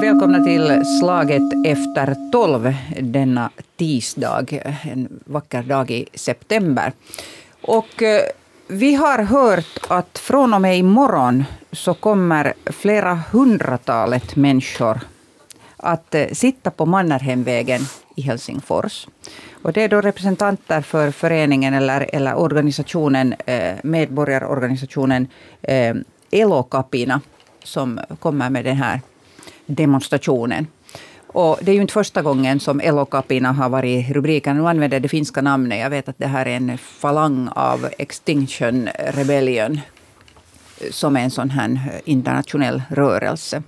Välkomna till Slaget efter tolv denna tisdag, en vacker dag i september. Och eh, vi har hört att från och med imorgon så kommer flera hundratalet människor att eh, sitta på Mannerheimvägen i Helsingfors. Och det är då representanter för föreningen eller, eller organisationen, eh, medborgarorganisationen eh, Elokapina som kommer med den här demonstrationen. Och det är ju inte första gången som Elokapina har varit i rubriken. Nu använder jag det finska namnet. Jag vet att det här är en falang av Extinction Rebellion som är en sån här internationell rörelse.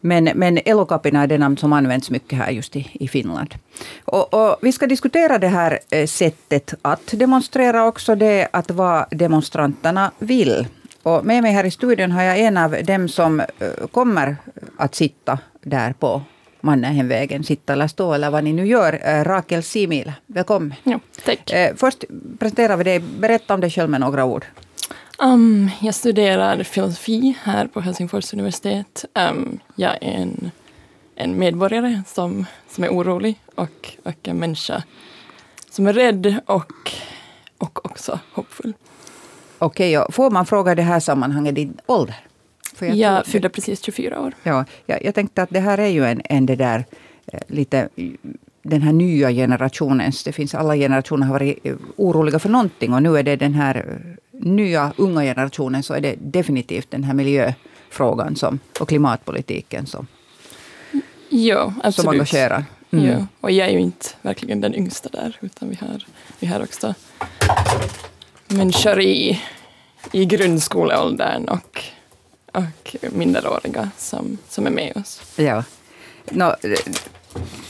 Men, men Elokapina är det namn som används mycket här just i, i Finland. Och, och, vi ska diskutera det här eh, sättet att demonstrera också det att vad demonstranterna vill. Och med mig här i studion har jag en av dem som eh, kommer att sitta där på Mannerheimvägen, sitta eller stå eller vad ni nu gör. Eh, Rakel Simila, välkommen. Ja, tack. Först presenterar vi dig. Berätta om dig själv med några ord. Um, jag studerar filosofi här på Helsingfors universitet. Um, jag är en, en medborgare som, som är orolig och, och en människa som är rädd och, och också hoppfull. Okej, okay, får man fråga i det här sammanhanget din ålder? För jag jag fyllde precis 24 år. Ja, jag, jag tänkte att det här är ju en, en det där eh, lite den här nya generationens, det finns alla generationer har varit eh, oroliga för någonting och nu är det den här eh, nya unga generationen så är det definitivt den här miljöfrågan som, och klimatpolitiken som, ja, absolut. som engagerar. Mm. Ja, och jag är ju inte verkligen den yngsta där, utan vi har, vi har också människor i, i grundskoleåldern och, och minderåriga som, som är med oss. Ja. No,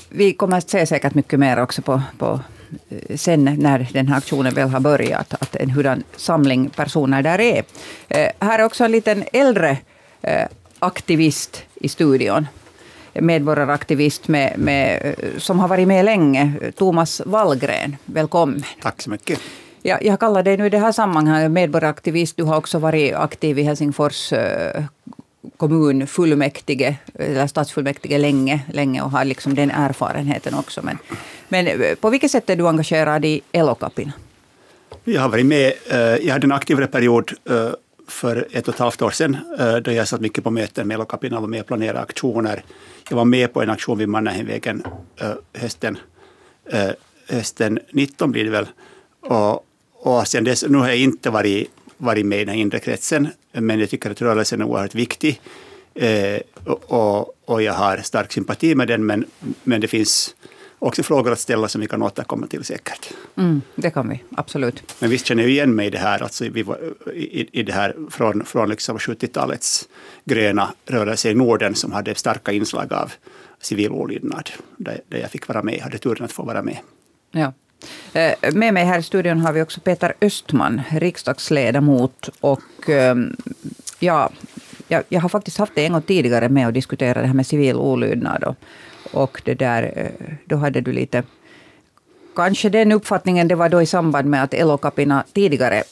vi kommer att se säkert mycket mer också på, på Eh, sen när den här aktionen väl har börjat, att en hurdan samling personer där är. Eh, här är också en liten äldre eh, aktivist i studion. Medborgaraktivist med, med, som har varit med länge, Thomas Wallgren. Välkommen. Tack så mycket. Ja, jag kallar dig nu i det här sammanhanget medborgaraktivist. Du har också varit aktiv i Helsingfors eh, kommunfullmäktige eller stadsfullmäktige länge, länge och har liksom den erfarenheten också. Men, men eh, på vilket sätt är du engagerad i Elokapina? Jag har varit med, eh, jag hade en aktivare period för ett och ett halvt år sedan då jag satt mycket på möten med Elokapina och var med och planerade aktioner. Jag var med på en aktion vid Mannerheimvägen hösten, hösten 19 blir det väl. Och, och sen dess, nu har jag inte varit varit med i den inre kretsen, men jag tycker att rörelsen är oerhört viktig. Eh, och, och, jag har stark sympati med den, men, men det finns också frågor att ställa som vi kan återkomma till säkert. Mm, det kan vi, absolut. Men visst känner jag igen mig i det här, alltså vi var, i, i det här från, från liksom 70-talets gröna rörelse i Norden som hade starka inslag av civil olydnad, där, där jag fick vara med, hade turen att få vara med. Ja. Eh, med mig här i studion har vi också Peter Östman, riksdagsledamot. Och ehm, ja, jag, har faktiskt haft det en gång tidigare med att diskutera det här med civil olydnad. Och, och det där, eh, då hade du lite Kanske den uppfattningen, det var då i samband med att Elokapina tidigare eh,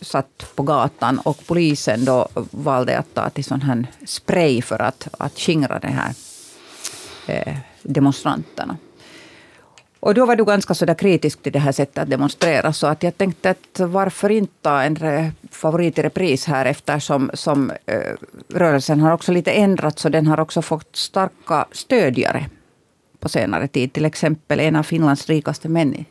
satt på gatan och polisen då valde att ta till sån här spray för att, att skingra de här demonstranterna. Och då var du ganska så kritisk till det här sättet att demonstrera. Så att jag tänkte att varför inte ta en favorit i repris här eftersom som, eh, rörelsen har också lite ändrats och den har också fått starka stödjare på senare tid. Till exempel en av Finlands rikaste män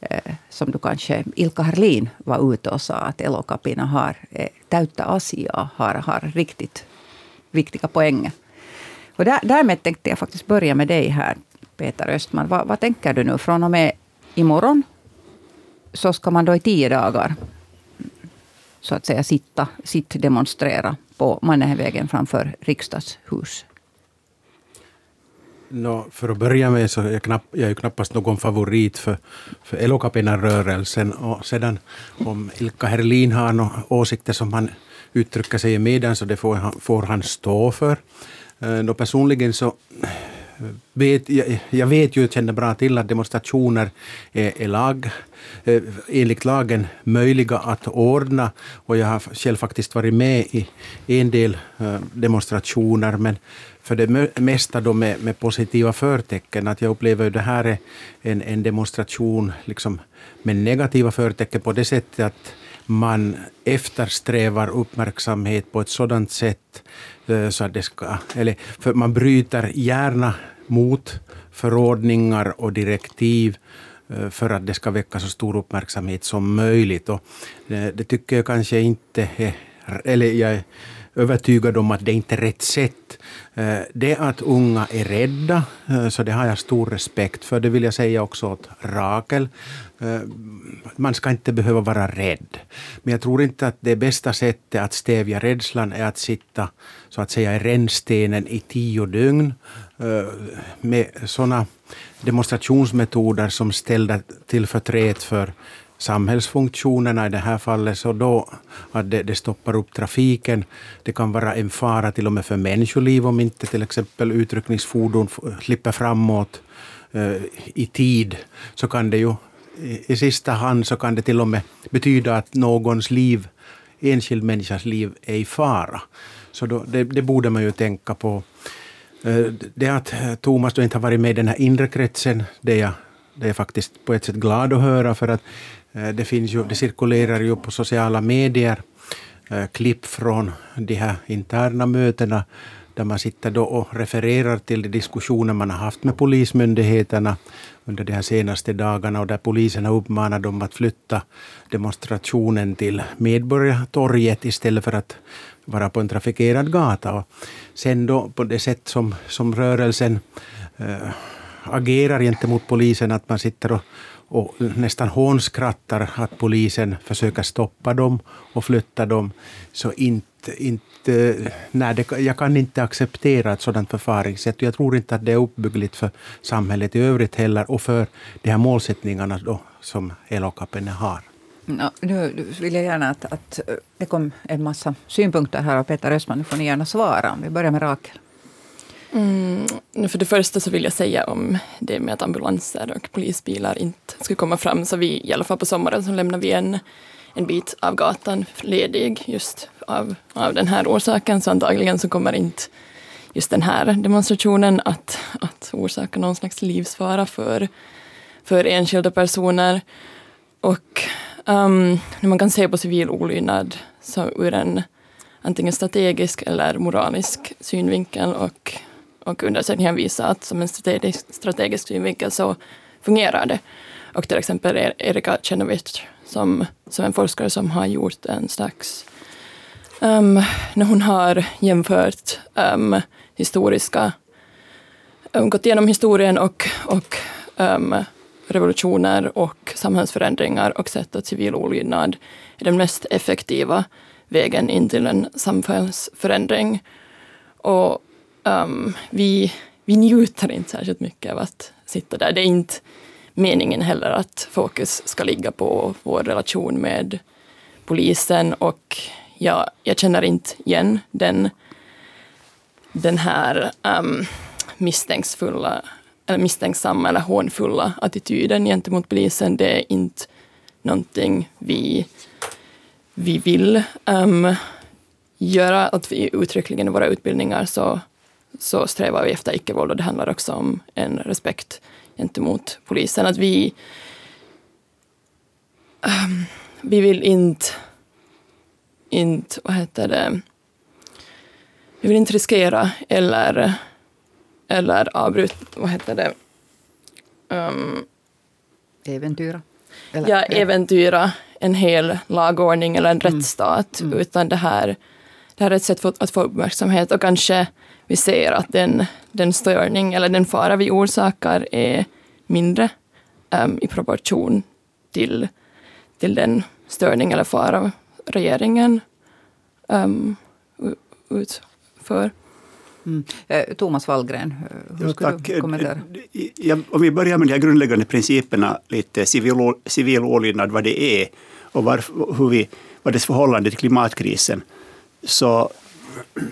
eh, som du kanske, Ilka Herlin var ute och sa att Elokapina har, eh, täyttä asiaa, har, har riktigt viktiga poänger. Och där, därmed tänkte jag faktiskt börja med dig här. Peter Östman. Vad, vad tänker du nu? Från och med imorgon så ska man då i tio dagar så att säga sitta, sitt demonstrera på Mannerheimvägen framför riksdagshus. No, för att börja med så är jag, knapp, jag är knappast någon favorit för, för Elokapina-rörelsen. Och sedan om Ilkka Herlin har några åsikter som han uttrycker sig i medien så det får han, får han stå för. Eh, då personligen så vet, jag, jag vet ju, känner bra till att demonstrationer är, är lag, eh, enligt lagen möjliga att ordna och jag har själv faktiskt varit med i en del eh, demonstrationer men för det mesta då med, med positiva förtecken. Att jag upplever att det här är en, en demonstration liksom med negativa förtecken på det sättet att man eftersträvar uppmärksamhet på ett sådant sätt eh, så att det ska, eller för man bryter gärna mot förordningar och direktiv eh, för att det ska väcka så stor uppmärksamhet som möjligt. Och det, det tycker jag kanske inte är, eller jag är övertygad om att det inte är rätt sätt. Det att unga är rädda, så det har jag stor respekt för. Det vill jag säga också åt Rakel, Eh, man ska inte behöva vara rädd. Men jag tror inte att det bästa sättet att stävja rädslan är att sitta så att säga i rännstenen i tio dygn eh, med sådana demonstrationsmetoder som ställde till förtret för samhällsfunktionerna i det här fallet, så då att det, det, stoppar upp trafiken. Det kan vara en fara till och med för människoliv om inte till exempel utryckningsfordon slipper framåt eh, i tid, så kan det ju i sista hand så kan det till och med betyda att någons liv, enskild människas liv, är i fara. Så då, det, det borde man ju tänka på. Eh, det att Thomas då inte har varit med i den här inre kretsen, det är jag, det är jag faktiskt på ett sätt glad att höra, för att eh, det, finns ju, det cirkulerar ju på sociala medier eh, klipp från de här interna mötena där man sitter då och refererar till de diskussioner man har haft med polismyndigheterna under de här senaste dagarna och där polisen har uppmanat dem att flytta demonstrationen till Medborgartorget istället för att vara på en trafikerad gata. Och sen då på det sätt som, som rörelsen äh, agerar gentemot polisen, att man sitter och, och nästan hånskrattar att polisen försöker stoppa dem och flytta dem, så inte, inte nej, det, jag kan inte acceptera ett sådant förfaringssätt. Jag tror inte att det är uppbyggligt för samhället i övrigt heller och för de här målsättningarna då, som Elokapene har. No, nu vill jag gärna att, att det kom en massa synpunkter här av Peter Östman. Nu får ni gärna svara. Om vi börjar med Rakel. Mm, för det första så vill jag säga om det med att ambulanser och polisbilar inte ska komma fram, så vi i alla fall på sommaren så lämnar vi en, en bit av gatan ledig just av, av den här orsaken, så antagligen så kommer inte just den här demonstrationen att, att orsaka någon slags livsfara för, för enskilda personer. Och um, man kan se på civil olydnad så ur en antingen strategisk eller moralisk synvinkel och, och undersökningen visar att som en strategisk, strategisk synvinkel så fungerar det. Och till exempel e- Erika Cenovic som, som en forskare som har gjort en slags um, när hon har jämfört um, historiska, um, gått igenom historien och, och um, revolutioner och samhällsförändringar och sett att civil olydnad är den mest effektiva vägen in till en samhällsförändring. Och um, vi, vi njuter inte särskilt mycket av att sitta där. Det är inte meningen heller att fokus ska ligga på vår relation med polisen och jag, jag känner inte igen den, den här ehm, um, misstänksfulla, eller misstänksamma eller hånfulla attityden gentemot polisen. Det är inte någonting vi, vi vill um, göra. Att vi uttryckligen i våra utbildningar så, så strävar vi efter icke-våld och det handlar också om en respekt gentemot polisen. Att vi, um, vi vill inte inte, vad heter det, vi vill inte riskera eller, eller avbryta, vad heter det, um, äventyra. Eller, ja, äventyra en hel lagordning eller en mm. rättsstat, mm. utan det här, det här är ett sätt för, att få uppmärksamhet och kanske vi ser att den, den störning eller den fara vi orsakar är mindre um, i proportion till, till den störning eller fara regeringen um, utför. Mm. Eh, Thomas Wallgren, eh, hur skulle du kommentera? Ja, om vi börjar med de här grundläggande principerna, lite civil, civil olydnad, vad det är och var, hur vi, vad dess förhållande till klimatkrisen. Så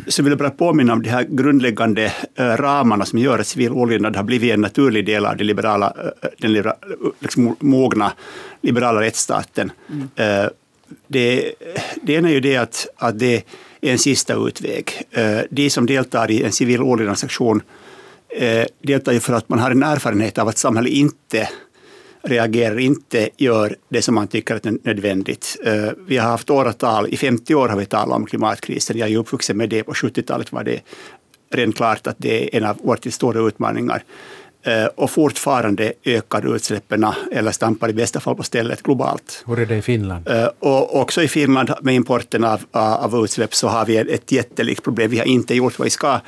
så vill jag bara påminna om de här grundläggande eh, ramarna som gör att civil olydnad har blivit en naturlig del av eh, den liberala, den liksom mogna liberala rättsstaten. Mm. Det, det ena är ju det att, att det är en sista utväg. De som deltar i en civil olydnadsaktion deltar ju för att man har en erfarenhet av att samhället inte reagerar, inte gör det som man tycker är nödvändigt. Eh, vi har haft åratal, i 50 år har vi talat om klimatkrisen. Jag är uppvuxen med det. På 70-talet var det rent klart att det är en av vår tids stora utmaningar. Eh, och fortfarande ökar utsläppen, eller stampar i bästa fall på stället globalt. Hur är det i Finland? Eh, och också i Finland med importen av, av utsläpp så har vi ett jättelikt problem. Vi har inte gjort vad vi ska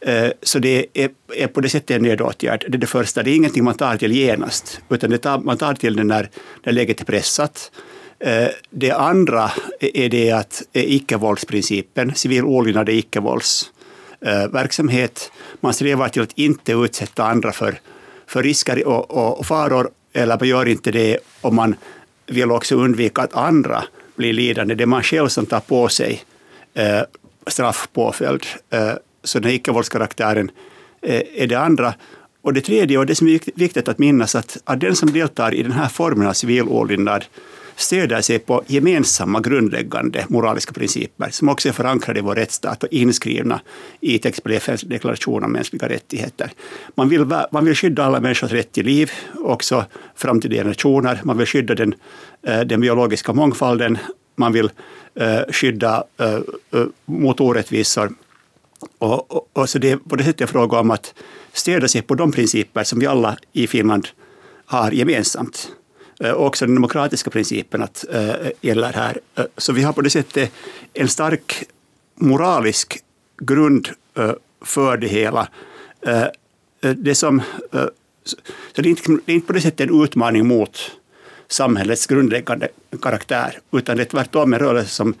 Eh, så det är, är, på det sättet en nödåtgärd. Det är det första. Det är ingenting man tar till genast, utan det tar, man tar till det när, när läget är pressat. Eh, det andra är det att icke-våldsprincipen, civil olydnad är icke-våldsverksamhet. Eh, man strävar till att inte utsätta andra för, för risker och, och, och faror, eller man gör inte det om man vill också undvika att andra blir lidande. Det är man själv som tar på sig eh, straffpåföljd. Eh, så den här icke-våldskaraktären eh, är det andra. Och det tredje, och det som är viktigt att minnas, att, att den som deltar i den här formen av civil olydnad stöder sig på gemensamma grundläggande moraliska principer som också är förankrade i vår rättsstat och inskrivna i till exempel FNs deklaration om mänskliga rättigheter. Man vill, man vill skydda alla människors rätt till liv, också framtida generationer. Man vill skydda den, eh, den biologiska mångfalden. Man vill eh, skydda mot orättvisor och, och, och, så det är på det sättet en fråga om att stödja sig på de principer som vi alla i Finland har gemensamt. Och också den demokratiska principen att, äh, gäller här. Eh, så vi har på det sättet en stark moralisk grund äh, för det hela. Äh, det, som, så det, är inte, det är inte på det sättet en utmaning mot samhällets grundläggande karaktär, utan det är tvärtom en rörelse som,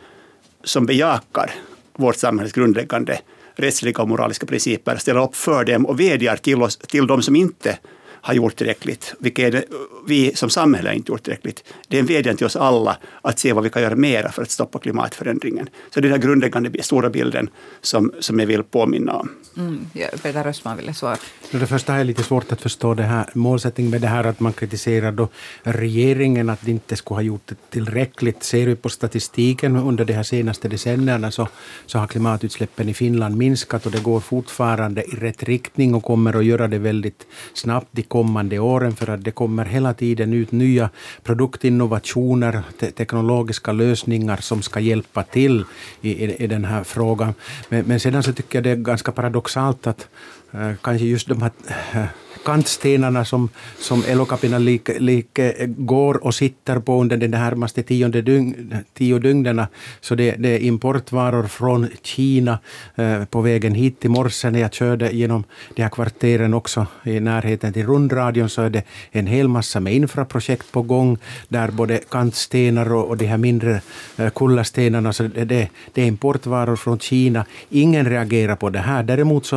som bejakar vårt samhälles grundläggande rättsliga och moraliska principer, ställer upp för dem och vädjar till, oss, till de som inte har gjort tillräckligt, vilket vi som samhälle inte gjort tillräckligt. Det är en vädjan till oss alla att se vad vi kan göra mera för att stoppa klimatförändringen. Så det är den grundläggande stora bilden som, som jag vill påminna om. Mm, ja, Peter Östman ville svara. Det första är lite svårt att förstå det här målsättningen med det här att man kritiserar då regeringen att inte skulle ha gjort det tillräckligt. Ser vi på statistiken under de här senaste decennierna så, så har klimatutsläppen i Finland minskat och det går fortfarande i rätt riktning och kommer att göra det väldigt snabbt de kommande åren för att det kommer hela tiden ut nya produktinnovationer, te teknologiska lösningar som ska hjälpa till i, i, i den här frågan. Men, men sedan så tycker jag det är ganska paradoxalt att eh, kanske just de här eh, kantstenarna som, som Elokapina lik, lik, går och sitter på under de närmaste tionde dygn, tio dygnen. Så det, det, är importvaror från Kina eh, på vägen hit i morse när jag körde genom de här kvarteren också i närheten till rundradion så är det en hel massa med infraprojekt på gång där både kantstenar och, och de här mindre eh, kullerstenarna, så det, det, det är importvaror från Kina. Ingen reagerar på det här. Däremot så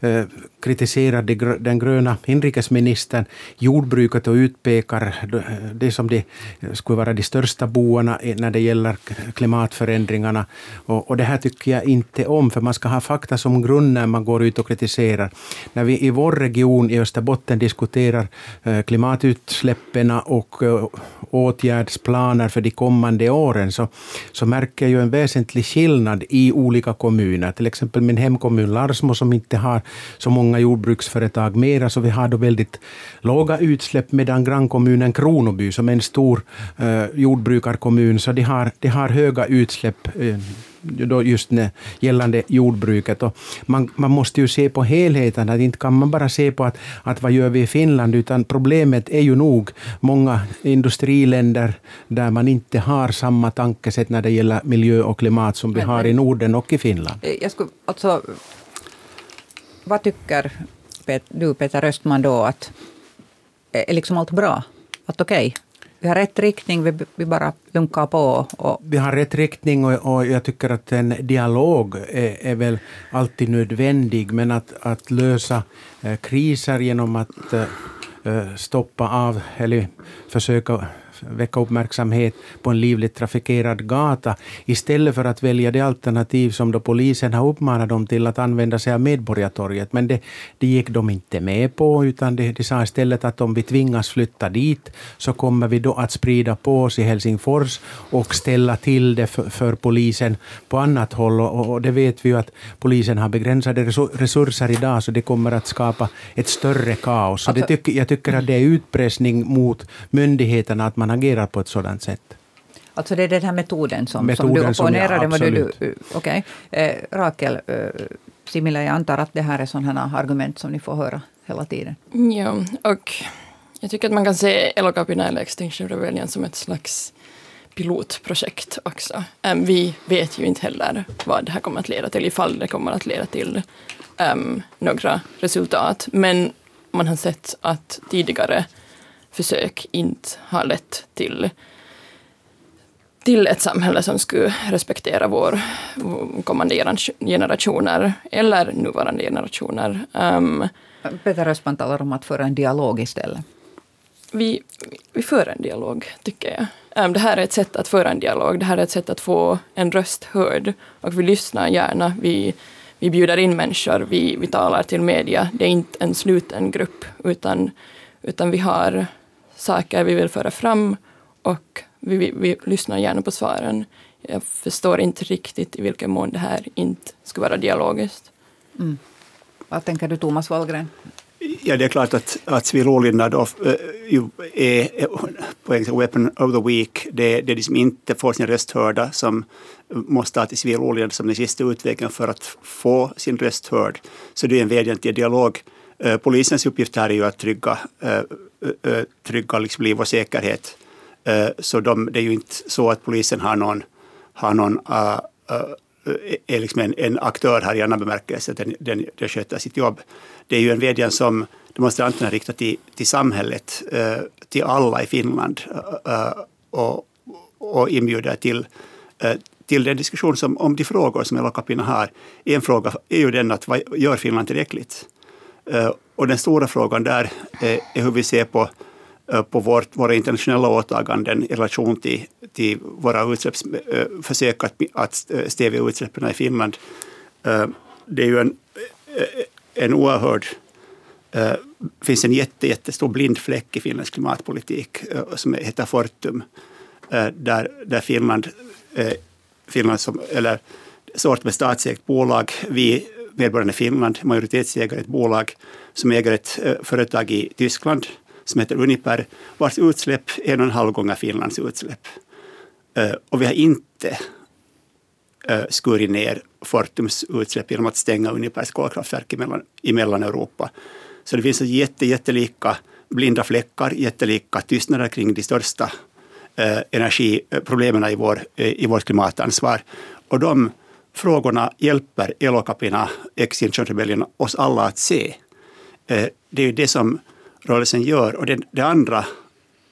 eh, kritiserar den gröna inrikesministern jordbruket och utpekar det som de eh, skulle vara de största boarna när det gäller klimatförändringarna. Och, och det här tycker jag inte om, för man ska ha fakta som grund när man går ut och kritiserar. När vi i vår region i Österbotten diskuterar eh, klimatutsläppen och eh, åtgärdsplaner för de kommande åren så, så märker jag en väsentlig skillnad i olika kommuner. Till exempel min hemkommun Larsmo som inte har så många jordbruksföretag mera, så vi har då väldigt låga utsläpp, medan grannkommunen Kronoby, som är en stor eh, jordbrukarkommun, så de har, de har höga utsläpp eh, då just när, gällande jordbruket. Och man, man måste ju se på helheten, att inte kan man bara se på att, att vad gör vi i Finland, utan problemet är ju nog många industriländer där man inte har samma tankesätt när det gäller miljö och klimat som vi har i Norden och i Finland. Jag skulle, alltså, vad tycker du, Peter Östman, då att är liksom allt bra? Att okej, okay, vi har rätt riktning, vi, vi bara lunkar på. Och... Vi har rätt riktning och, och jag tycker att en dialog är, är väl alltid nödvändig, men att, att lösa eh, kriser genom att eh, eh, stoppa av eller försöka väcka uppmärksamhet på en livligt trafikerad gata istället för att välja det alternativ som då polisen har uppmanat dem till att använda sig av Medborgartorget. Men det, det gick de inte med på, utan de, de sa istället att om vi tvingas flytta dit så kommer vi då att sprida på oss i Helsingfors och ställa till det för, för polisen på annat håll. Och, och, det vet vi ju att polisen har begränsade resurser idag, så det kommer att skapa ett större kaos. Så det tycker, jag tycker att det är utpressning mot myndigheterna att man agerar på ett sådant sätt. Alltså det är den här metoden som, metoden som du opponerade mot? Okej. Okay. Eh, Rakel, eh, Simila, jag antar att det här är sådana argument som ni får höra hela tiden. Ja, och jag tycker att man kan se Elokapina eller Extinction Rebellion som ett slags pilotprojekt också. Um, vi vet ju inte heller vad det här kommer att leda till, ifall det kommer att leda till um, några resultat. Men man har sett att tidigare försök inte har lett till, till ett samhälle som skulle respektera vår, kommande generationer eller nuvarande generationer. Um, Peter Östman talar om att föra en dialog istället. Vi, vi för en dialog, tycker jag. Um, det här är ett sätt att föra en dialog. Det här är ett sätt att få en röst hörd. Och vi lyssnar gärna. Vi, vi bjuder in människor. Vi, vi talar till media. Det är inte en sluten grupp, utan, utan vi har saker vi vill föra fram och vi, vi, vi lyssnar gärna på svaren. Jag förstår inte riktigt i vilken mån det här inte ska vara dialogiskt. Mm. Vad tänker du, Thomas Wallgren? Ja, det är klart att, att civil olydnad uh, är på en weapon of the week. Det, det är de som inte får sin röst hörda som måste ha till civil olydnad som den sista utvägen för att få sin röst hörd. Så det är en vädjan till dialog. Eh, polisens uppgift här är ju att trygga, eh, eh, trygga liksom liv och säkerhet. Så de, det är ju inte så att polisen har någon, har någon är liksom en, en aktör här i annan bemärkelse, den, den, den sköter sitt jobb. Det är ju en vädjan som demonstranterna riktar till, till samhället, till alla i Finland och, och inbjuder till, till den diskussion som, om de frågor som Elokapina har. En fråga är ju den att vad gör Finland tillräckligt? Eh, och den stora frågan där eh, är hur vi ser på eh, på vårt, våra internationella åtaganden i relation till, till våra utsläppsförsök att, att stävja utsläppen i Finland. Det är ju en, en oerhörd det finns en jätte, jättestor blind fläck i Finlands klimatpolitik som heter Fortum, där, där Finland, Finland som, eller sort med statsägt bolag, vi medborgarna i Finland, majoritetsägare i ett bolag som äger ett eh, företag i Tyskland, som heter Uniper, vars utsläpp är en och en halv gånger Finlands utsläpp. Eh, och vi har inte eh, skurit ner Fortums utsläpp genom att stänga Unipers kolkraftverk i, Mellaneuropa. Så det finns jätte, jättelika blinda fläckar, jättelika tystnader kring de största energiproblemen i, vår, i vårt klimatansvar. Och de frågorna hjälper Elokapina, Extinction Rebellion, oss alla att se. Eh, det är ju det som rörelsen gör. Och det, det andra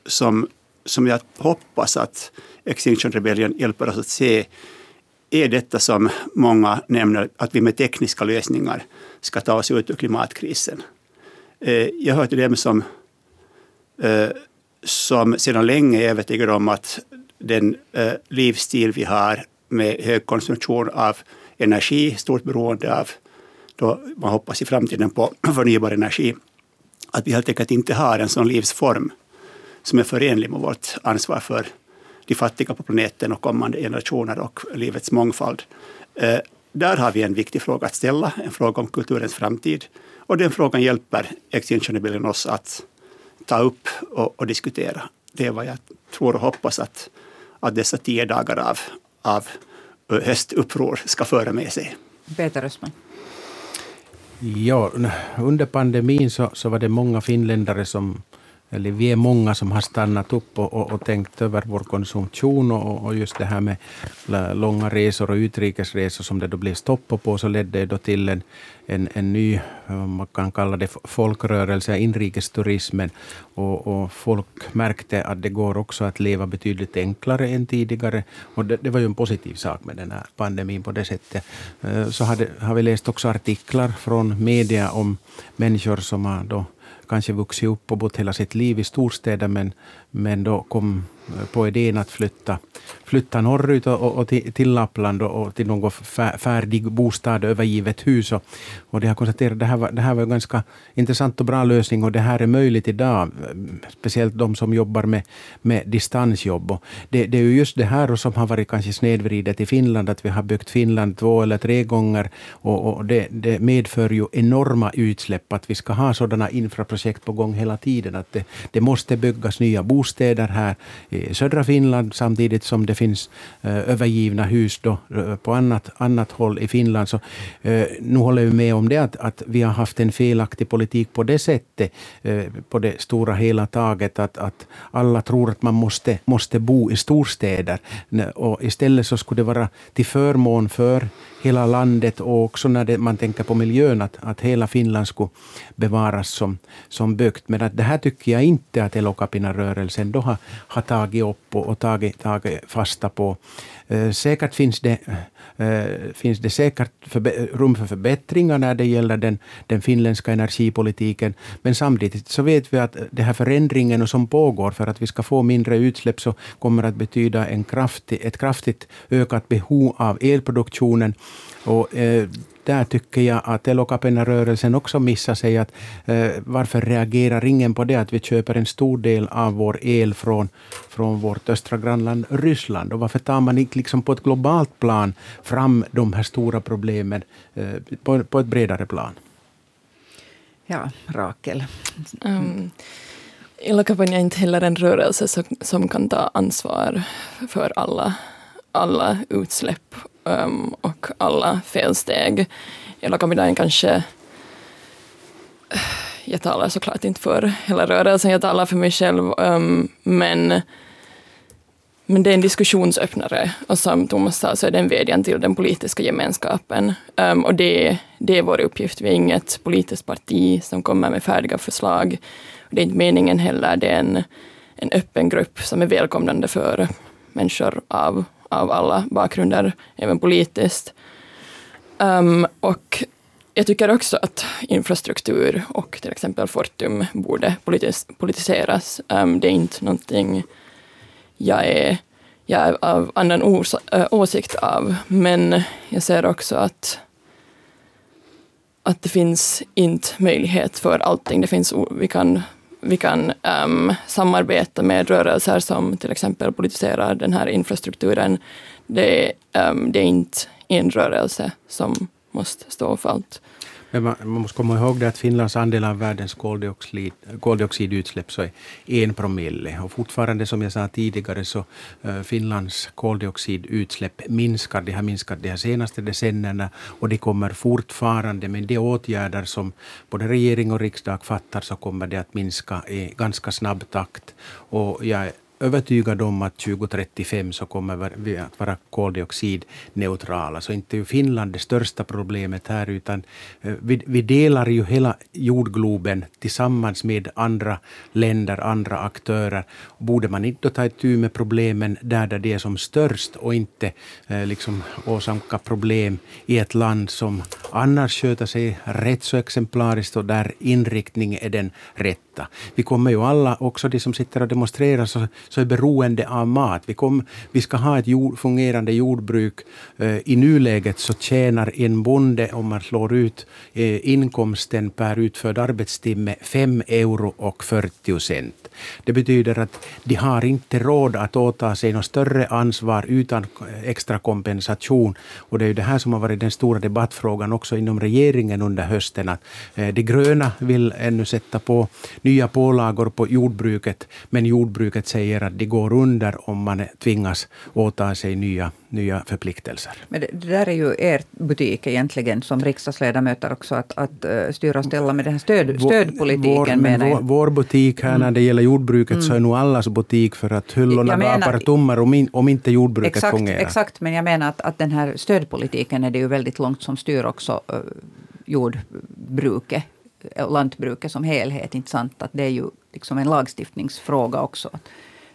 som, som jag hoppas att Extinction Rebellion hjälper oss att se är detta som många nämner, att vi med tekniska lösningar ska ta oss ut ur klimatkrisen. Eh, jag hör till dem som, eh, som sedan länge är övertygade om att den livsstil vi har med hög konsumtion av energi, stort beroende av, då man hoppas i framtiden på förnybar energi, att vi helt enkelt inte har en sån livsform som är förenlig med vårt ansvar för de fattiga på planeten och kommande generationer och livets mångfald. Eh, där har vi en viktig fråga att ställa, en fråga om kulturens framtid. Och den frågan hjälper Extinction Rebellion oss att ta upp och, och, diskutera. Det är vad jag tror och hoppas att, att dessa tio dagar av, av höstuppror ska föra med sig. Peter Östman. Ja, under pandemin så, så var det många finländare som eller vi är många som har stannat upp och, och, och tänkt över vår konsumtion och, och, just det här med långa resor och utrikesresor som det då blev stopp på, så ledde det då till en, en, en ny, man kan kalla det folkrörelse, inrikesturismen. Och, och folk märkte att det går också att leva betydligt enklare än tidigare. Och det, det var ju en positiv sak med den här pandemin på det sättet. Eh, så hade, har vi läst också artiklar från media om människor som har då kanske vuxit upp och bott hela sitt liv i storstäder men, men då kom eh, på idén att flytta, flytta norrut och, och till, till Lappland och, och till någon färdig bostad, övergivet hus. Och, och de har konstaterat att det här, var, det här var en ganska intressant och bra lösning och det här är möjligt idag, speciellt de som jobbar med, med distansjobb. Och det, det är ju just det här som har varit kanske snedvridet i Finland, att vi har byggt Finland två eller tre gånger och, och det, det, medför ju enorma utsläpp att vi ska ha sådana projekt på gång hela tiden. Att det, det måste byggas nya bostäder här i södra Finland samtidigt som det finns eh, övergivna hus då, eh, på annat, annat håll i Finland. Så, eh, nu håller vi med om det att, att vi har haft en felaktig politik på det sättet, eh, på det stora hela taget, att, att alla tror att man måste, måste bo i storstäder. Och istället så skulle det vara till förmån för hela landet och också när det, man tänker på miljön, att, att hela Finland skulle bevaras som, som byggt. Men att det här tycker jag inte att Elokapina-rörelsen då har, har tagit upp och, och tagit, tagit fasta på. Eh, säkert finns det, Eh, finns det säkert rum för förbättringar när det gäller den, den finländska energipolitiken. Men samtidigt så vet vi att den här förändringen som pågår för att vi ska få mindre utsläpp så kommer att betyda en kraftig, ett kraftigt ökat behov av elproduktionen. Och, eh, där tycker jag att Elokapena-rörelsen också missar sig. Att, eh, varför reagerar ingen på det att vi köper en stor del av vår el från, från vårt östra grannland Ryssland? Och varför tar man inte liksom på ett globalt plan fram de här stora problemen eh, på, på ett bredare plan? Ja, Rakel. Um, Elokapena är inte heller en rörelse som, som kan ta ansvar för alla, alla utsläpp um, och alla felsteg. Hela kampanjen kanske jag talar såklart inte för hela rörelsen, jag talar för mig själv, um, men, men det är en diskussionsöppnare och som Thomas sa så är det en vädjan till den politiska gemenskapen. Um, och det, det är vår uppgift, vi är inget politiskt parti som kommer med färdiga förslag. Det är inte meningen heller, det är en, en öppen grupp som är välkomnande för människor av av alla bakgrunder, även politiskt. Um, och jag tycker också att infrastruktur och till exempel Fortum borde politis politiseras. Um, det är inte någonting jag är, jag är av annan ors, äh, åsikt av, men jag ser också att att det finns inte möjlighet för allting. Det finns, vi kan vi kan um, samarbeta med rörelser som till exempel politiserar den här infrastrukturen. Det, um, det är inte en rörelse som måste stå för allt. Men man, man, måste komma ihåg det att Finlands andel av världens koldioxid, koldioxidutsläpp så är en promille. Och fortfarande, som jag sa tidigare, så uh, Finlands koldioxidutsläpp minskar. De har minskat de senaste decennierna och de kommer fortfarande, med de åtgärder som både regering och riksdag fattar, så kommer det att minska i ganska snabb takt. Och jag övertygad om att 2035 så kommer vi att vara koldioxidneutrala. Så inte är Finland det största problemet här, utan eh, vi, vi, delar ju hela jordgloben tillsammans med andra länder, andra aktörer. Borde man inte ta itu med problemen där, där de är som störst och inte eh, liksom åsamka problem i ett land som annars sköter sig rätt så exemplariskt och där inriktningen är den rätta. Vi kommer ju alla, också de som sitter och demonstrerar, så, så är beroende av mat. Vi, kom, vi ska ha ett jord, fungerande jordbruk. Eh, I nuläget så tjänar en bonde, om man slår ut eh, inkomsten per utförd arbetstimme, 5 euro och 40 cent. Det betyder att de har inte råd att åta sig något större ansvar utan eh, extra kompensation. Och det är ju det här som har varit den stora debattfrågan också inom regeringen under hösten. Att eh, de gröna vill ännu sätta på nya pålagor på jordbruket, men jordbruket säger att de går under om man tvingas åta sig nya, nya förpliktelser. Men det, det där är ju er butik egentligen som riksdagsledamöter också, att, att uh, styra och ställa med den här stöd, stödpolitiken. Vår, men vår, vår, butik här mm. när det gäller jordbruket mm. så är nog allas butik för att hyllorna gapar tomma om, in, om inte jordbruket exakt, fungerar. Exakt, men jag menar att, att den här stödpolitiken är det ju väldigt långt som styr också uh, jordbruket lantbruket som helhet. Inte sant? Att det är ju liksom en lagstiftningsfråga också.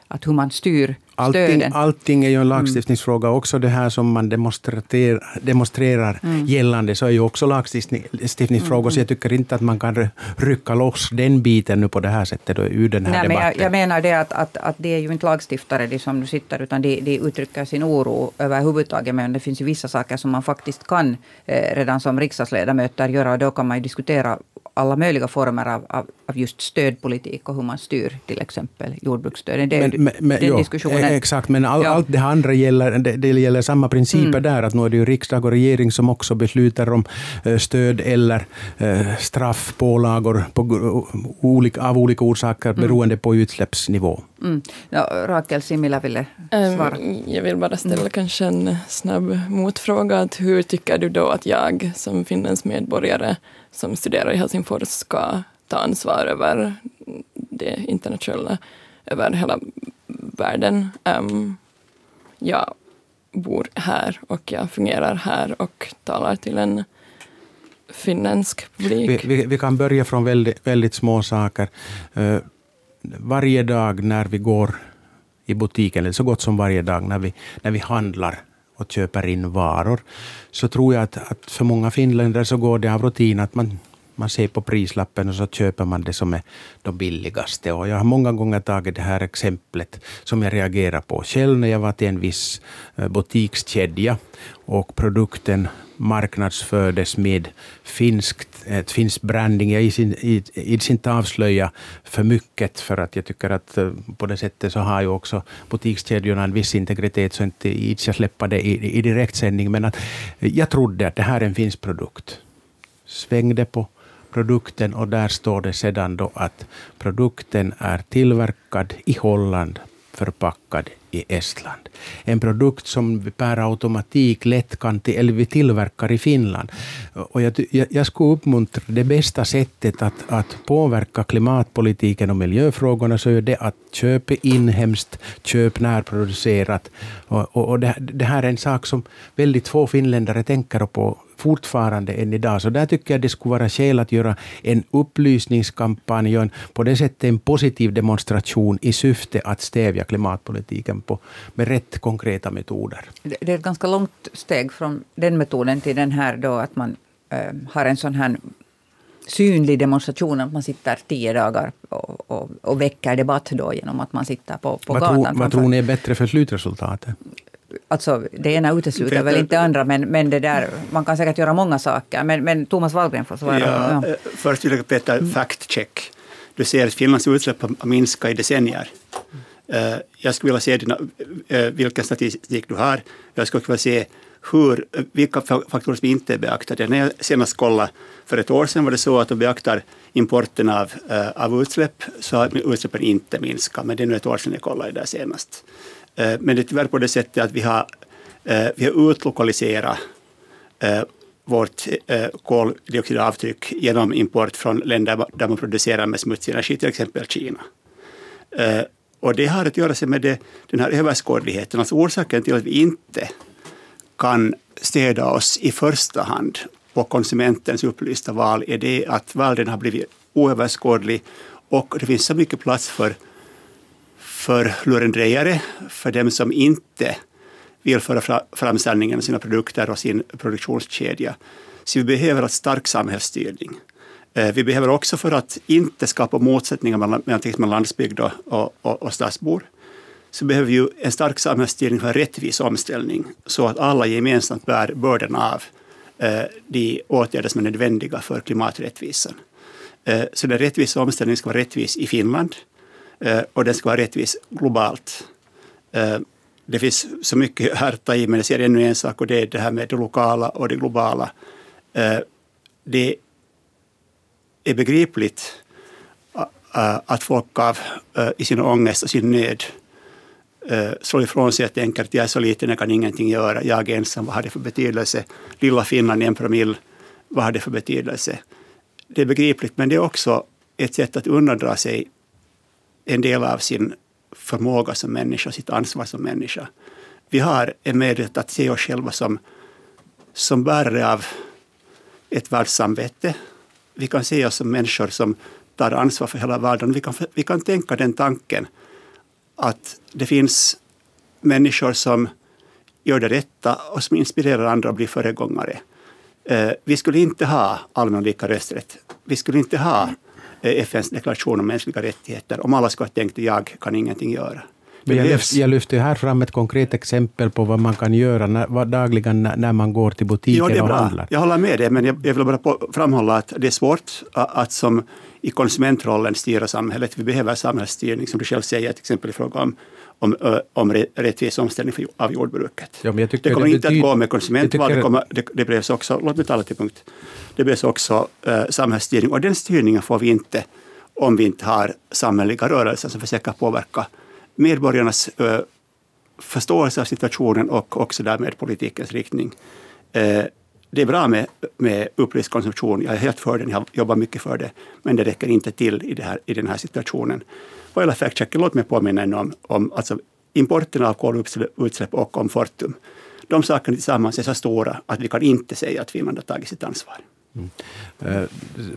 att hur man styr Allting, stöden. allting är ju en lagstiftningsfråga. Också det här som man demonstrerar, demonstrerar gällande, så är ju också lagstiftningsfrågor. Så jag tycker inte att man kan rycka loss den biten nu på det här sättet då, ur den här Nej, men debatten. jag, jag menar det att, att, att det är ju inte lagstiftare de som nu sitter, utan de, de uttrycker sin oro överhuvudtaget. Men det finns ju vissa saker som man faktiskt kan eh, redan som riksdagsledamöter göra. Och då kan man ju diskutera alla möjliga former av, av, av just stödpolitik och hur man styr till exempel jordbruksstöden. Det är ju den jo, diskussionen. eh, Exakt, men all, Ja. allt det andra gäller, det, det gäller samma principer där. Att nu är det ju riksdag och regering som också beslutar om eh, stöd eller eh, straffpålagor på, olika, av olika orsaker beroende på utsläppsnivå. Mm. Ja, Rakel Simila ville svara. Um, jag vill bara ställa kanske en snabb motfråga. Att hur tycker du då att jag som finländsk medborgare som studerar i Helsingfors ska ta ansvar över det internationella, över hela världen? Um, jag bor här och jag fungerar här och talar till en finländsk Vi, publik. vi, vi kan börja från väldigt, väldigt små saker. Eh, varje dag när vi går i butiken, eller så gott som varje dag när vi, när vi handlar och köper in varor, så tror jag att, att för många finländare så går det av rutin att man, man ser på prislappen och så köper man det som är de billigaste. Och jag har många gånger tagit det här exemplet som jag reagerar på själv när jag var till en viss eh, butikskedja och produkten marknadsfördes med finskt, ett finsk branding. Jag ids inte avslöja för mycket, för att jag tycker att eh, på det sättet så har ju också butikskedjorna en viss integritet, så inte ids jag släppa det i, i direktsändning. Men att eh, jag trodde att det här är en finsk produkt. Svängde på produkten och där står det sedan då att produkten är tillverkad i Holland, förpackad i Estland. En produkt som vi per automatik lätt kan till, eller vi tillverkar i Finland. Och jag, jag, jag skulle uppmuntra det bästa sättet att, att påverka klimatpolitiken och miljöfrågorna så är det att köpa inhemskt, köp närproducerat. Och, och, och det, det här är en sak som väldigt få finländare tänker på fortfarande än idag. Så där tycker jag det skulle vara skäl att göra en upplysningskampanj och en, på det sättet en positiv demonstration i syfte att stävja klimatpolitiken på, med rätt konkreta metoder. Det är ett ganska långt steg från den metoden till den här då att man eh, har en sån här synlig demonstration, att man sitter tio dagar och, och, och väcker debatt då genom att man sitter på, på vad, gatan. tror, vad tror ni är bättre för slutresultatet? Alltså, det ena utesluter Vet väl inte andra, men, men det där, man kan säkert göra många saker. Men, men Thomas Wallgren får svara. Ja, Ja. eh, Först vill jag Peter, fact check. Du ser att Finlands utsläpp har minskat i decennier. Eh, Jag skulle vilja se dina, eh, vilken statistik du har. Jag skulle vilja se hur, vilka fa- faktorer som inte är beaktade. När jag senast kollade för ett år sedan var det så att de beaktar importen av, av utsläpp så har utsläppen inte minskat. Men det är nu ett år sedan jag kollade det där senast. Eh, men det är tyvärr på det sättet att vi har, eh, vi har utlokaliserat eh, vårt koldioxidavtryck genom import från länder där man producerar med smutsig energi, till exempel Kina. Och det har att göra med det, den här överskådligheten. Alltså orsaken till att vi inte kan städa oss i första hand på konsumentens upplysta val är det att världen har blivit oöverskådlig och det finns så mycket plats för, för lurendrejare, för dem som inte vill föra fram sanningen om sina produkter och sin produktionskedja. Så vi behöver en stark samhällsstyrning. Eh, vi behöver också för att inte skapa motsättningar mellan, mellan landsbygd och, och, och, och stadsbor så behöver vi ju en stark samhällsstyrning för en rättvis omställning så att alla gemensamt bär bördan av eh, de åtgärder som är nödvändiga för klimaträttvisan. Eh, så den rättvisa omställningen ska vara rättvis i Finland Eh, och den ska vara rättvis globalt. Eh, det finns så mycket här att ta i, men jag ser ännu en sak och det är det här med det lokala och det globala. Eh, det är begripligt att folk av, i sin ångest och sin nöd slår ifrån sig och tänker att jag är så liten, jag kan ingenting göra, jag är ensam, vad har det för betydelse? Lilla Finland, en promille, vad har det för betydelse? Det är begripligt, men det är också ett sätt att undandra sig en del av sin förmåga som människa, sitt ansvar som människa. Vi har en möjlighet att se oss själva som, som bärare av ett världssamvete. Vi kan se oss som människor som tar ansvar för hela världen. Vi kan, vi kan tänka den tanken att det finns människor som gör det rätta och som inspirerar andra att bli föregångare. Eh, vi skulle inte ha allmän lika rösträtt. Vi skulle inte ha FNs deklaration om mänskliga rättigheter om alla skulle ha tänkt jag kan ingenting göra. Men jag, lyft, jag lyfter här fram ett konkret exempel på vad man kan göra när, dagligen när man går till butiken ja, och handlar. Jag håller med dig, men jag, jag vill bara på, framhålla att det är svårt att, att som i konsumentrollen styra samhället. Vi behöver samhällsstyrning, som du själv säger, till exempel i fråga om om, om rättvis omställning av jordbruket. Ja, det kommer det inte att gå med konsumentval, det, kommer, det, det behövs också, låt mig tala till punkt, det behövs också uh, samhällsstyrning och den styrningen får vi inte om vi inte har samhälleliga rörelser som försöker påverka medborgarnas uh, förståelse av situationen och också därmed politikens riktning. Uh, det är bra med, med upplyst konsumtion, jag är helt för den, jag jobbar mycket för det, men det räcker inte till i, här, i den här situationen. Vad gäller fact-checken, låt mig påminna om, om alltså importen av kolutsläpp och om Fortum. De sakerna tillsammans är så stora att vi kan inte säga att Finland har tagit sitt ansvar. Mm. Uh,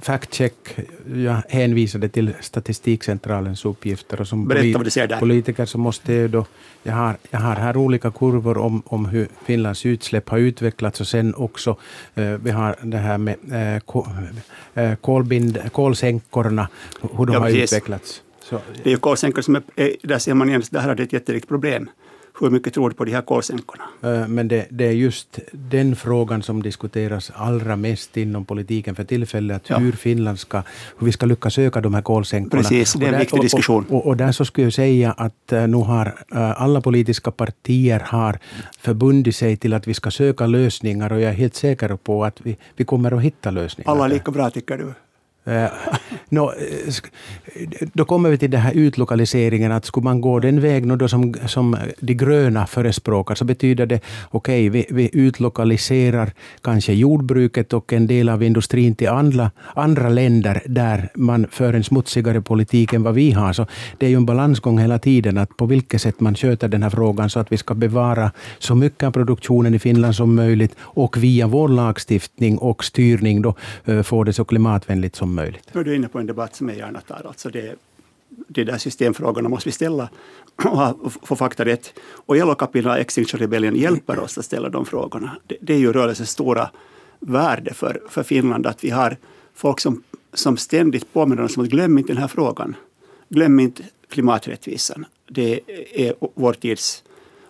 Fact-check, jag hänvisade till Statistikcentralens uppgifter. Och som Berätta vad du ser där. politiker så måste jag då... Jag har, jag har här olika kurvor om, om hur Finlands utsläpp har utvecklats och sen också uh, vi har det här med uh, kolbind, kolsänkorna, hur de ja, har precis. utvecklats. Så, det är ju kolsänkor som är, där ser man igen, det här är ett jätterikt problem. Hur mycket tror du på de här kolsänkorna? Men det, det, är just den frågan som diskuteras allra mest inom politiken för tillfället, ja. hur Finland ska, hur vi ska lyckas öka de här kolsänkorna. Precis, det är en där, viktig diskussion. Och, och, och, där så skulle jag säga att nu har alla politiska partier har förbundit sig till att vi ska söka lösningar och jag är helt säker på att vi, vi kommer att hitta lösningar. Alla är lika bra tycker du? Eh, no, eh, då kommer vi till den här utlokaliseringen, att skulle man gå den väg då som, som de gröna förespråkar, så betyder det okej, okay, vi, vi utlokaliserar kanske jordbruket och en del av industrin till andra, andra länder där man för en smutsigare politik än vad vi har. Så det är ju en balansgång hela tiden, att på vilket sätt man sköter den här frågan så att vi ska bevara så mycket av produktionen i Finland som möjligt och via vår lagstiftning och styrning då eh, få det så klimatvänligt som möjligt. Nu är du inne på en debatt som jag gärna tar. Alltså det, de där systemfrågorna måste vi ställa och få fakta rätt. Och Yellow Capilla Extinction Rebellion hjälper oss att ställa de frågorna. Det, det är ju rörelsens stora värde för, för Finland att vi har folk som, som ständigt påminner oss om att glöm inte den här frågan. Glöm inte klimaträttvisan. Det är vår tids,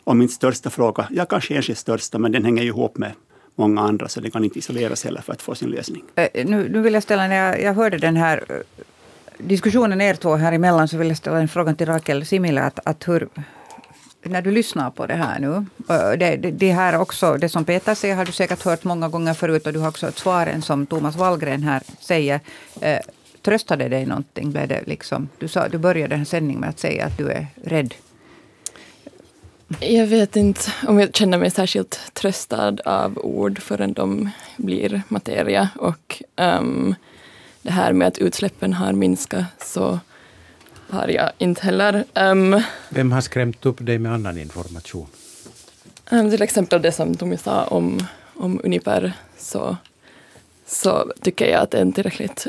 om inte största fråga, ja kanske enskilt största, men den hänger ju ihop med många andra, så det kan inte isoleras heller för att få sin lösning. Eh, nu, nu vill jag ställa, när jag, jag hörde den här eh, diskussionen er två här emellan, så vill jag ställa en fråga till Rakel Simile. Att, att hur, när du lyssnar på det här nu, eh, det, det, det, här också, det som Peter säger har du säkert hört många gånger förut och du har också hört svaren som Thomas Wallgren här säger. Eh, tröstade dig någonting? Blev det liksom, du, sa, du började den här sändningen med att säga att du är rädd jag vet inte om jag känner mig särskilt tröstad av ord förrän de blir materia. Och um, det här med att utsläppen har minskat så har jag inte heller. Um, Vem har skrämt upp dig med annan information? Um, till exempel det som Tommy sa om, om Uniper, så, så tycker jag att det är en tillräckligt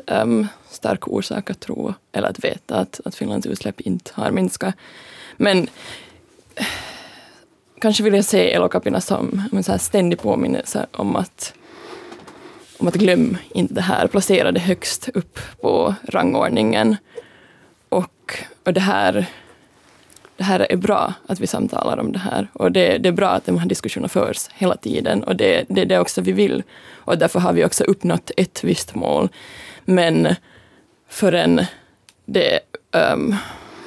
stark orsak att tro, eller att veta att, att Finlands utsläpp inte har minskat. Men kanske vill jag se Elokapina som en så här ständig påminnelse om att, om att glöm inte det här, placera det högst upp på rangordningen. Och, och det här det här är bra att vi samtalar om det här. Och det, det är bra att de här diskussionerna förs hela tiden. Och det, det är det också vi vill. Och därför har vi också uppnått ett visst mål. Men förrän det um,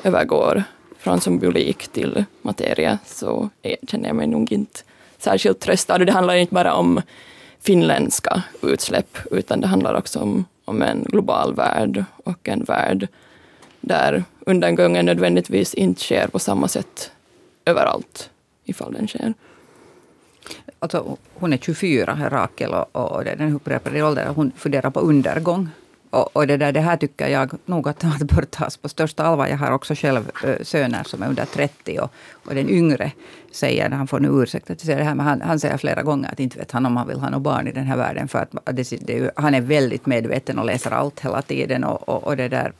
övergår från symbolik till materia så känner jag mig nog inte särskilt tröstad. Det handlar inte bara om finländska utsläpp, utan det handlar också om, om en global värld och en värld där undangången nödvändigtvis inte sker på samma sätt överallt, ifall den sker. Alltså, hon är 24, Rakel, och, och den upprepade åldern. Hon funderar på undergång. Och, och, det, där, det här tycker jag nog att, att bör tas på största allvar. Jag har också själv eh, söner som är under 30 och, och den yngre säger, han får nu ursäkta att det här, men han, han säger flera gånger att inte vet han om han vill ha något barn i den här världen. För att det, det, han är väldigt medveten och läser allt hela tiden. Och, och, och det där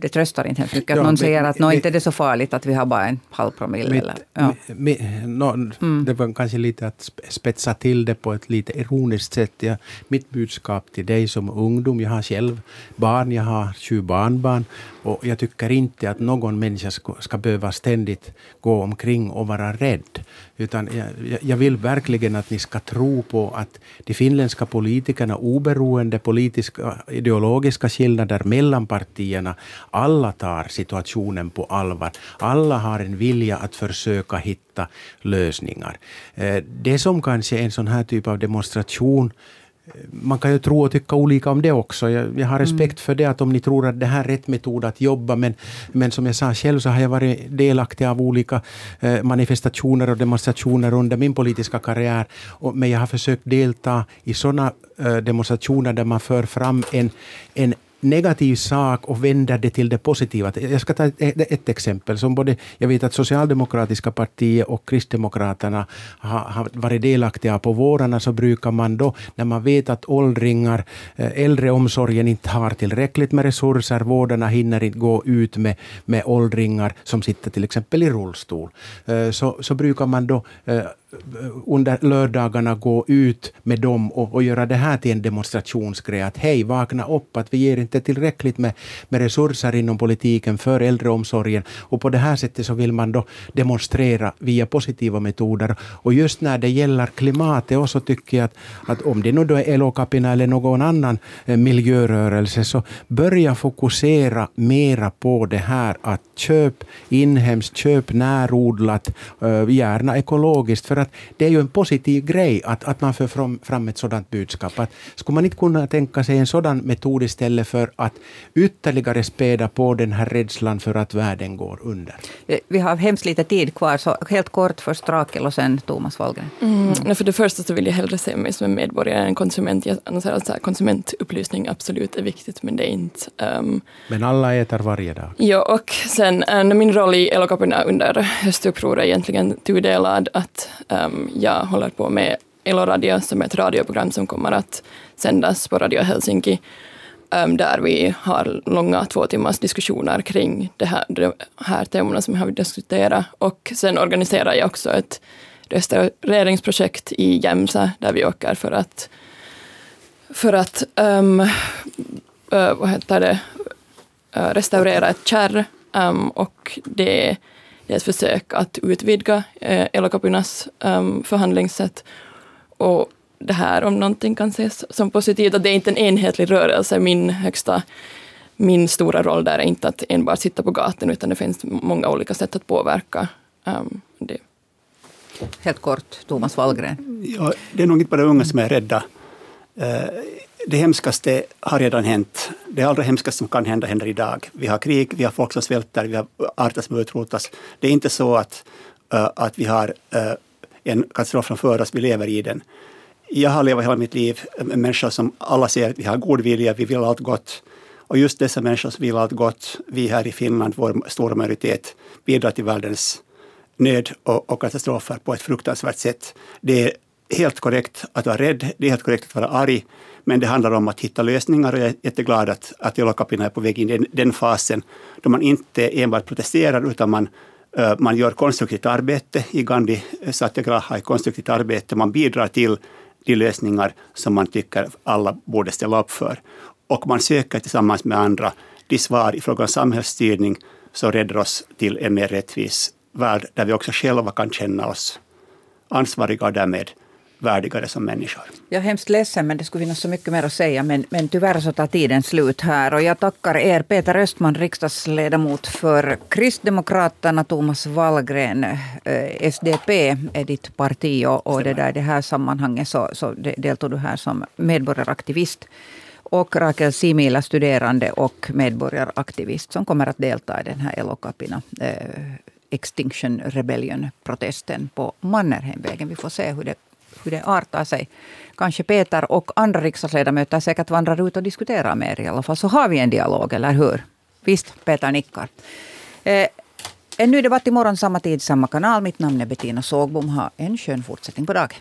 det tröstar inte hemskt mycket att Ja, någon men- säger att men- inte är det så farligt att vi har bara en halv promille. Mitt, Eller, ja. mi, mi, no, Det var kanske lite att sp- spetsa till det på ett lite ironiskt sätt. Jag, mitt budskap till dig som ungdom, jag har själv barn, jag har sju barnbarn och jag tycker inte att någon människa ska, ska behöva ständigt gå omkring och vara rädd. Utan jag, jag- jag vill verkligen att ni ska tro på att de finländska politikerna, oberoende politiska ideologiska skillnader mellan partierna, alla tar situationen på allvar. Alla har en vilja att försöka hitta lösningar. Eh, det som kanske är en sån här typ av demonstration eh, man kan ju tro och tycka olika om det också. Jag, jag har respekt för det, att om ni tror att det här är rätt metod att jobba, men, men som jag sa själv så har jag varit delaktig av olika eh, manifestationer och demonstrationer under min politiska karriär. Och, men jag har försökt delta i sådana eh, demonstrationer där man för fram en, en negativ sak och vänder det till det positiva. Jag ska ta ett, ett exempel. Som både, jag vet att Socialdemokratiska partiet och Kristdemokraterna har, har varit delaktiga. På vårarna så brukar man då, när man vet att åldringar, eh, äldreomsorgen inte har tillräckligt med resurser, vårdarna hinner inte gå ut med, med åldringar som sitter till exempel i rullstol, eh, så, så brukar man då eh, under lördagarna gå ut med dem och, och göra det här till en demonstrationsgrej. Att hej, vakna upp, att vi ger inte tillräckligt med, med resurser inom politiken för äldreomsorgen. Och på det här sättet så vill man då demonstrera via positiva metoder. Och just när det gäller klimatet också tycker jag att, att om det nu då är Elokapina eller någon annan eh, miljörörelse så börja fokusera mera på det här att köp inhemskt, köp närodlat, eh, gärna ekologiskt. För att det är ju en positiv grej att, att man för fram, fram ett sådant budskap. Att skulle man inte kunna tänka sig en sådan metod istället för att ytterligare späda på den här rädslan för att världen går under? Eh, Vi har hemskt lite tid kvar, så helt kort först Rakel och sen Thomas Wallgren. Mm. För det första så vill jag hellre se mig som en medborgare än konsument. Jag anser att konsumentupplysning absolut är viktigt, men det är inte um, Men alla äter varje dag. Ja, och sen äh, min roll i Elokapina under höstupproret är egentligen tudelad. Att Ehm, jag håller på med Eloradio som är ett radioprogram som kommer att sändas på Radio Helsinki. Ehm, där vi har långa två timmars diskussioner kring de här, de här temana som vi har diskuterat. Och sen organiserar jag också ett restaureringsprojekt i Jämsa där vi åker för att, för att um, uh, vad heter det, uh, restaurera ett kärr Um, och det, det är ett försök att utvidga äh, Elokapinas ähm, förhandlingssätt. Och det här om någonting kan ses som positivt, att det är inte en enhetlig rörelse. Min högsta, min stora roll där är inte att enbart sitta på gatan, utan det finns många olika sätt att påverka ähm, det. Helt kort, Thomas Wallgren. Ja, det är nog inte bara unga som är rädda. Eh, det hemskaste har redan hänt. Det allra hemskaste som kan hända händer idag. Vi har krig, vi har folk som svälter, vi har arter som utrotas. Det är inte så att, uh, att vi har uh, en katastrof framför oss, vi lever i den. Jag har levat hela mitt liv med människor som alla säger att vi har god vilja, vi vill allt gott. Och just dessa människor som vill allt gott, vi här i Finland, vår stora majoritet, bidrar till världens nöd och, och katastrofer på ett fruktansvärt sätt. Det är helt korrekt att vara rädd, det är helt korrekt att vara arg, men det handlar om att hitta lösningar och jag är jätteglad att, att Elokapina är på väg in i den, den fasen då man inte enbart protesterar utan man, eh, man gör konstruktivt arbete. I Gandhi eh, Satyagraha är konstruktivt arbete, man bidrar till de lösningar som man tycker alla borde ställa upp för. Och man söker tillsammans med andra de svar i fråga om samhällsstyrning som räddar oss till en mer rättvis värld där vi också själva kan känna oss ansvariga och därmed värdigare som människor. Jag är hemskt ledsen, men det skulle finnas så mycket mer att säga. Men, men tyvärr så tar tiden slut här. Och jag tackar er, Peter Östman, riksdagsledamot för Kristdemokraterna, Thomas Wallgren, eh, SDP är ditt parti. Och, och det där, i det här sammanhanget så, så deltog du här som medborgaraktivist. Och Rakel Simila, studerande och medborgaraktivist som kommer att delta i den här Elokapina eh, Extinction Rebellion-protesten på Mannerheimvägen. Vi får se hur det hur det artar sig. Kanske Peter och andra riksdagsledamöter säkert vandrar ut och diskuterar med er i alla fall. Så har vi en dialog, eller hur? Visst, Peter nickar. Eh, en ny debatt imorgon samma tid, samma kanal. Mitt namn är Bettina Sågbom. Ha en skön fortsättning på dagen.